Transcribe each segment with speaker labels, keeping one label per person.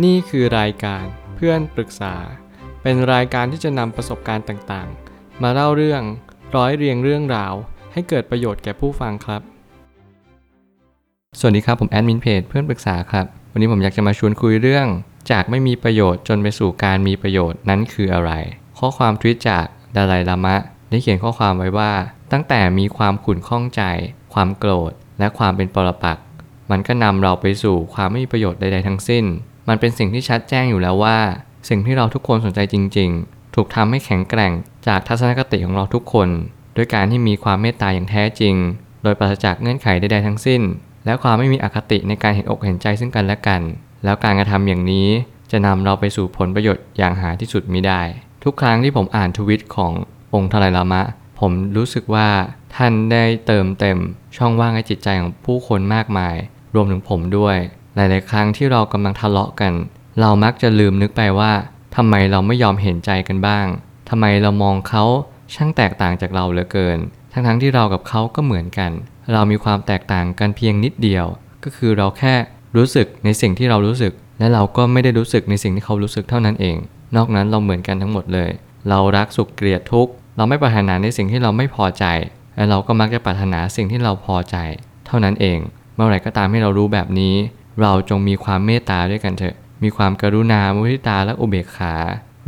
Speaker 1: นี่คือรายการเพื่อนปรึกษา เป็นรายการที่จะนำประสบการณ์ต่างๆ มาเล่าเรื่องร้อยเรียงเรื่องราว ให้เกิดประโยชน์แก่ผู้ฟังครับ สวัสดีครับผมแอดมินเพจเพื่อนปรึกษาครับ วันนี้ผมอยากจะมาชวนคุยเรื่อง จากไม่มีประโยชน์จนไปสู่การมีประโยชน์นั้นคืออะไร ข้อความทวิตจากดาไลลามะ ได้เขียนข้อความไว้ว่า ตั้งแต่มีความขุ่นข้องใจ ความโกรธ และความเป็นปรปักษ์มันก็นำเราไปสู่ความไม่มีประโยชน์ใดๆทั้งสิ้น มันเป็นสิ่งที่ชัดแจ้งอยู่แล้วว่า สิ่งที่เราทุกคนสนใจจริง ๆ ถูกทำให้แข็งแกร่งจากทัศนคติของเราทุกคน ด้วยการที่มีความเมตตาอย่างแท้จริง โดยปราศจากเงื่อนไขใดๆทั้งสิ้น และความไม่มีอคติในการเห็นอกเห็นใจซึ่งกันและกัน แล้วการกระทำอย่างนี้จะนำเราไปสู่ผลประโยชน์อย่างหาที่สุดมิได้ ทุกครั้งที่ผมอ่านทวิตขององค์ทลายลามะ ผมรู้สึกว่าท่านได้เติมเต็มช่องว่างในจิตใจของผู้คนมากมาย รวมถึงผมด้วย หลายๆ ครั้งที่เรากำลังทะเลาะกัน เรามักจะลืมนึกไปว่าทำไมเราไม่ยอมเห็นใจกันบ้างทำไมเรามองเขาช่างแตกต่างจากเราเหลือเกิน ทั้งๆที่เรากับเขาก็เหมือนกัน เรามีความแตกต่างกันเพียงนิดเดียว ก็คือเราแค่รู้สึกในสิ่งที่เรารู้สึก และเราก็ไม่ได้รู้สึกในสิ่งที่เขารู้สึกเท่านั้นเอง นอกนั้นเราเหมือนกันทั้งหมดเลย เรารักสุขเกลียดทุกข์เราไม่ปรารถนาในสิ่งที่เราไม่พอใจ และเราก็มักจะปรารถนาสิ่งที่เราพอใจ เท่านั้นเอง เมื่อไหร่ก็ตามที่เรารู้แบบนี้ เราจงมีความเมตตาด้วยกันเถอะ มีความกรุณามุทิตาและอุเบกขา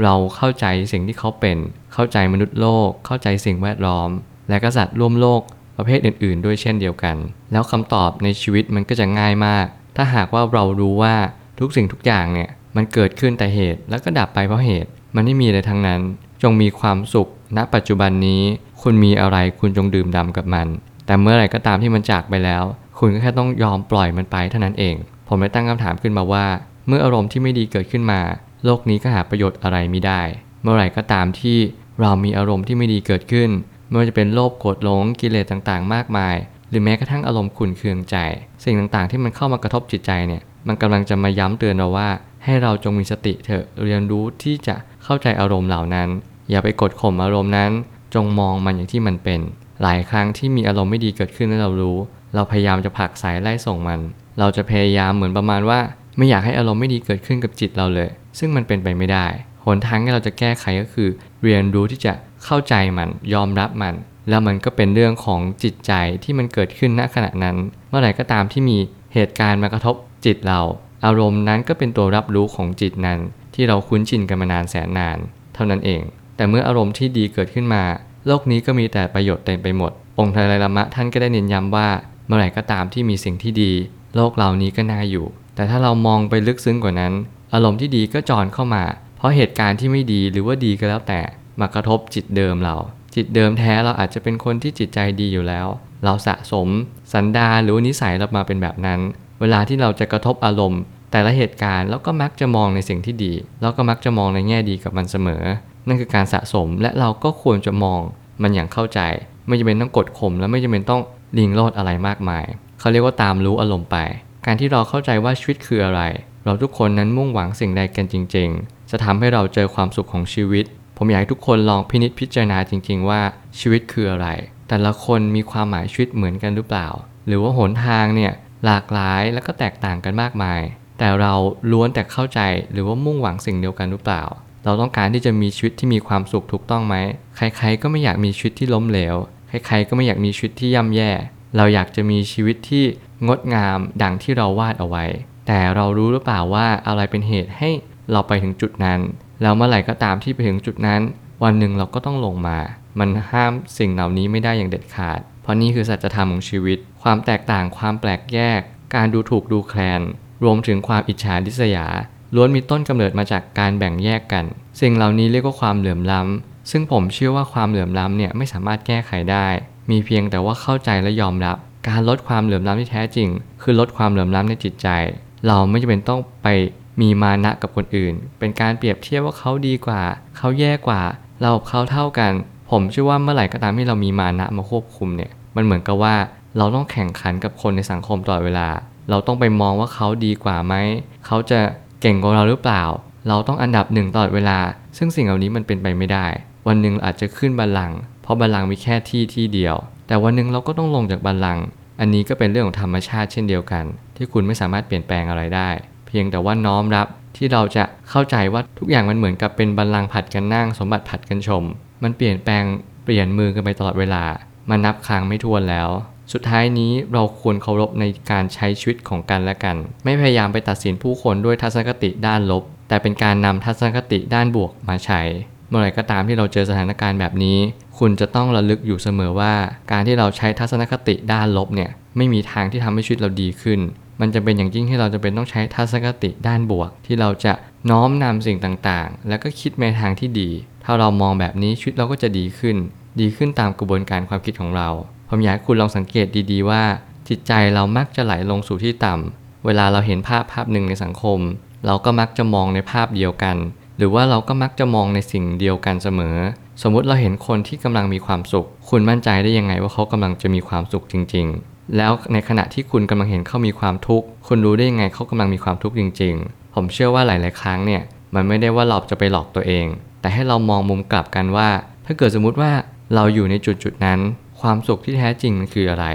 Speaker 1: เราเข้าใจสิ่งที่เขาเป็น เข้าใจมนุษย์โลก เข้าใจสิ่งแวดล้อม และกษัตริย์ร่วมโลกประเภทอื่น ๆ ด้วยเช่นเดียวกัน แล้วคำตอบในชีวิตมันก็จะง่ายมาก ถ้าหากว่าเรารู้ว่าทุกสิ่งทุกอย่างเนี่ยมันเกิดขึ้นแต่เหตุแล้วก็ดับไปเพราะเหตุ มันไม่มีอะไรทั้งนั้น จงมีความสุข ณ ปัจจุบันนี้ คุณมีอะไรคุณจงดื่มด่ากับมัน แต่เมื่อไหร่ก็ตามที่มันจากไปแล้ว คุณก็แค่ต้องยอมปล่อยมันไปเท่านั้นเอง ผมเลยตั้งคำถามขึ้นมาว่า เมื่ออารมณ์ที่ไม่ดีเกิดขึ้นมา โลกนี้ก็หาประโยชน์อะไรไม่ได้ เมื่อไหร่ก็ตามที่เรามีอารมณ์ที่ไม่ดีเกิดขึ้นไม่ว่าจะเป็นโลภโกรธหลงกิเลสต่างๆ มากมาย หรือแม้กระทั่งอารมณ์ขุ่นเคืองใจ สิ่งต่างๆ ที่มันเข้ามากระทบจิตใจเนี่ยมันกำลังจะมาย้ำเตือนเราว่า ให้เราจงมีสติเถอะเรียนรู้ที่จะเข้าใจอารมณ์เหล่านั้น อย่าไปกดข่มอารมณ์นั้น จงมองมันอย่างที่มันเป็น หลายครั้งที่มีอารมณ์ไม่ดีเกิดขึ้นและเรารู้ เราพยายามจะผลักสายไล่ส่งมัน เราจะพยายามเหมือนประมาณว่า ไม่อยากให้อารมณ์ไม่ดีเกิดขึ้นกับจิตเราเลย ซึ่งมันเป็นไปไม่ได้ หนทางที่เราจะแก้ไขก็คือ เรียนรู้ที่จะเข้าใจมันยอมรับมัน แล้วมันก็เป็นเรื่องของจิตใจที่มันเกิดขึ้นณขณะนั้น เมื่อไหร่ก็ตามที่มีเหตุการณ์มากระทบจิตเรา อารมณ์นั้นก็เป็นตัวรับรู้ของจิตนั้น ที่เราคุ้นชินกันมานานแสนนาน เท่านั้นเอง แต่เมื่ออารมณ์ที่ดีเกิดขึ้นมา โลกนี้ก็มีแต่ประโยชน์เต็มไปหมด องค์ไทยลามะท่านก็ได้เน้นย้ำว่า เมื่อไหร่ก็ตามที่มีสิ่งที่ดี โลกเหล่านี้ก็น่าอยู่ แต่ถ้าเรามองไปลึกซึ้งกว่านั้น อารมณ์ที่ดีก็จรเข้ามา เพราะเหตุการณ์ที่ไม่ดีหรือว่าดีก็แล้วแต่มากระทบจิตเดิมเรา จิตเดิมแท้เราอาจจะเป็นคนที่จิตใจดีอยู่แล้ว เราสะสม สันดาหรือนิสัยเรามาเป็นแบบนั้น เวลาที่เราจะกระทบอารมณ์ แต่ละเหตุการณ์เราก็มักจะมองในสิ่งที่ดี เราก็มักจะมองในแง่ดีกับมันเสมอ นั่นคือการสะสมและเราก็ควรจะมองมันอย่างเข้าใจ ไม่จำเป็นต้องกดข่มและไม่จำเป็นต้องลิงโลดอะไรมากมาย เขาเรียกว่าตามรู้อารมณ์ไป การที่เราเข้าใจว่าชีวิตคืออะไร เราทุกคนนั้นมุ่งหวังสิ่งใดกันจริง ๆ จะทำให้เราเจอความสุขของชีวิต ผมอยากให้ทุกคนลองพินิจพิจารณาจริง ๆ ว่าชีวิตคืออะไร แต่ละคนมีความหมายชีวิตเหมือนกันหรือเปล่า หรือว่าหนทางเนี่ยหลากหลายแล้วก็แตกต่างกันมากมาย แต่เราล้วนแต่เข้าใจหรือว่ามุ่งหวังสิ่งเดียวกันหรือเปล่า เราต้องการที่จะมีชีวิตที่มีความสุขถูกต้องไหม ใครๆก็ไม่อยากมีชีวิตที่ล้มเหลว ใครๆก็ไม่อยากมีชีวิตที่ย่ำแย่ เราอยากจะมีชีวิตที่งดงามดังที่เราวาดเอาไว้ แต่เรารู้หรือเปล่าว่าอะไรเป็นเหตุให้เราไปถึงจุดนั้น แล้วเมื่อไหร่ก็ตามที่ไปถึงจุดนั้น วันหนึ่งเราก็ต้องลงมา มันห้ามสิ่งเหล่านี้ไม่ได้อย่างเด็ดขาด เพราะนี่คือสัจธรรมของชีวิต ความแตกต่างความแปลกแยก การดูถูกดูแคลน รวมถึงความอิจฉาริษยา ล้วนมีต้นกำเนิดมาจากการแบ่งแยกกัน สิ่งเหล่านี้เรียกว่าความเหลื่อมล้ำซึ่งผมเชื่อว่าความเหลื่อมล้ำเนี่ยไม่สามารถแก้ไขได้ มีเพียงแต่ว่าเข้าใจและยอมรับ การลดความเหลื่อมล้ำที่แท้จริง คือลดความเหลื่อมล้ำในจิตใจ เราไม่จำเป็นต้องไปมีมานะกับคนอื่น เป็นการเปรียบเทียบว่าเขาดีกว่า เขาแย่กว่า เราเขาเท่ากัน ผมเชื่อว่าเมื่อไหร่ก็ตามที่เรามีมานะมาควบคุมเนี่ย มันเหมือนกับว่าเราต้องแข่งขันกับคนในสังคมตลอดเวลา เราต้องไปมองว่าเขาดีกว่าไหม เขาจะเก่งกว่าเราหรือเปล่า เราต้องอันดับหนึ่งตลอดเวลา ซึ่งสิ่งเหล่านี้มันเป็นไปไม่ได้ วันหนึ่งอาจจะขึ้นบัลลังก์ เพราะบัลลังก์มีแค่ที่ที่เดียว แต่วันหนึ่งเราก็ต้องลงจากบัลลังก์อันนี้ก็เป็นเรื่องของธรรมชาติเช่นเดียวกัน ที่คุณไม่สามารถเปลี่ยนแปลงอะไรได้ เพียงแต่ว่าน้อมรับที่เราจะเข้าใจว่าทุกอย่างมันเหมือนกับเป็นบัลลังก์ผัดกันนั่ง สมบัติผัดกันชม มันเปลี่ยนแปลงเปลี่ยนมือกันไปตลอดเวลา มันนับครั้งไม่ถ้วนแล้ว สุดท้ายนี้เราควรเคารพในการใช้ชีวิตของกันและกัน ไม่พยายามไปตัดสินผู้คนด้วยทัศนคติด้านลบ แต่เป็นการนำทัศนคติด้านบวกมาใช้ มื่อไหร่ก็ตามที่เราเจอสถานการณ์แบบนี้ คุณจะต้องระลึกอยู่เสมอว่า การที่เราใช้ทัศนคติด้านลบเนี่ยไม่มีทางที่ทำให้ชีวิตเราดีขึ้น มันจะเป็นอย่างยิ่งที่เราจะเป็นต้องใช้ทัศนคติด้านบวก ที่เราจะน้อมนำสิ่งต่างๆ แล้วก็คิดในทางที่ดี ถ้าเรามองแบบนี้ชีวิตเราก็จะดีขึ้น ดีขึ้นตามกระบวนการความคิดของเราผมอยากให้คุณลองสังเกตดีๆว่า จิตใจเรามักจะไหลลงสู่ที่ต่ำเวลาเราเห็นภาพภาพหนึ่งในสังคม เราก็มักจะมองในภาพเดียวกัน หรือว่าเราก็มักจะมองในสิ่งเดียวกันเสมอ สมมุติเราเห็นคนที่กำลังมีความสุข คุณมั่นใจได้ยังไงว่าเขากำลังจะมีความสุขจริง ๆ แล้วในขณะที่คุณกำลังเห็นเขามีความทุกข์คุณรู้ได้ยังไงเขากำลังมีความทุกข์จริง ๆ ผมเชื่อว่าหลาย ๆ ครั้งเนี่ยมันไม่ได้ว่าเราจะไปหลอกตัวเอง แต่ให้เรามองมุมกลับกันว่า ถ้าเกิดสมมุติว่าเราอยู่ในจุดจุดนั้น ความสุขที่แท้จริงมันคืออะไร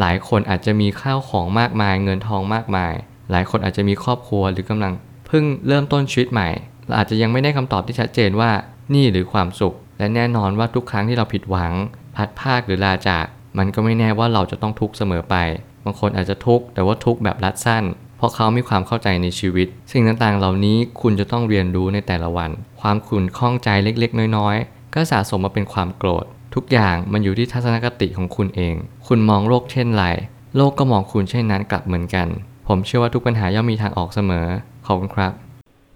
Speaker 1: หลายคนอาจจะมีข้าวของมากมาย เงินทองมากมาย หลายคนอาจจะมีครอบครัวหรือกำลังเพิ่งเริ่มต้นชีวิตใหม่ เราอาจจะยังไม่ได้คำตอบที่ชัดเจนว่านี่หรือความสุข และแน่นอนว่าทุกครั้งที่เราผิดหวัง พัดภาคหรือลาจาก มันก็ไม่แน่ว่าเราจะต้องทุกข์เสมอไป บางคนอาจจะทุกข์แต่ว่าทุกข์แบบรัดสั้น เพราะเขามีความเข้าใจในชีวิต สิ่งต่างๆ เหล่านี้คุณจะต้องเรียนรู้ในแต่ละวัน ความขุ่นข้องใจเล็กๆ น้อยๆ ก็สะสมมาเป็นความโกรธ ทุกอย่างมันอยู่ที่ทัศนคติของคุณเอง คุณมองโลกเช่นไรโลกก็มองคุณเช่นนั้นกลับเหมือนกัน ผมเชื่อว่าทุกปัญหาย่อมมีทางออกเสมอขอบคุณครับ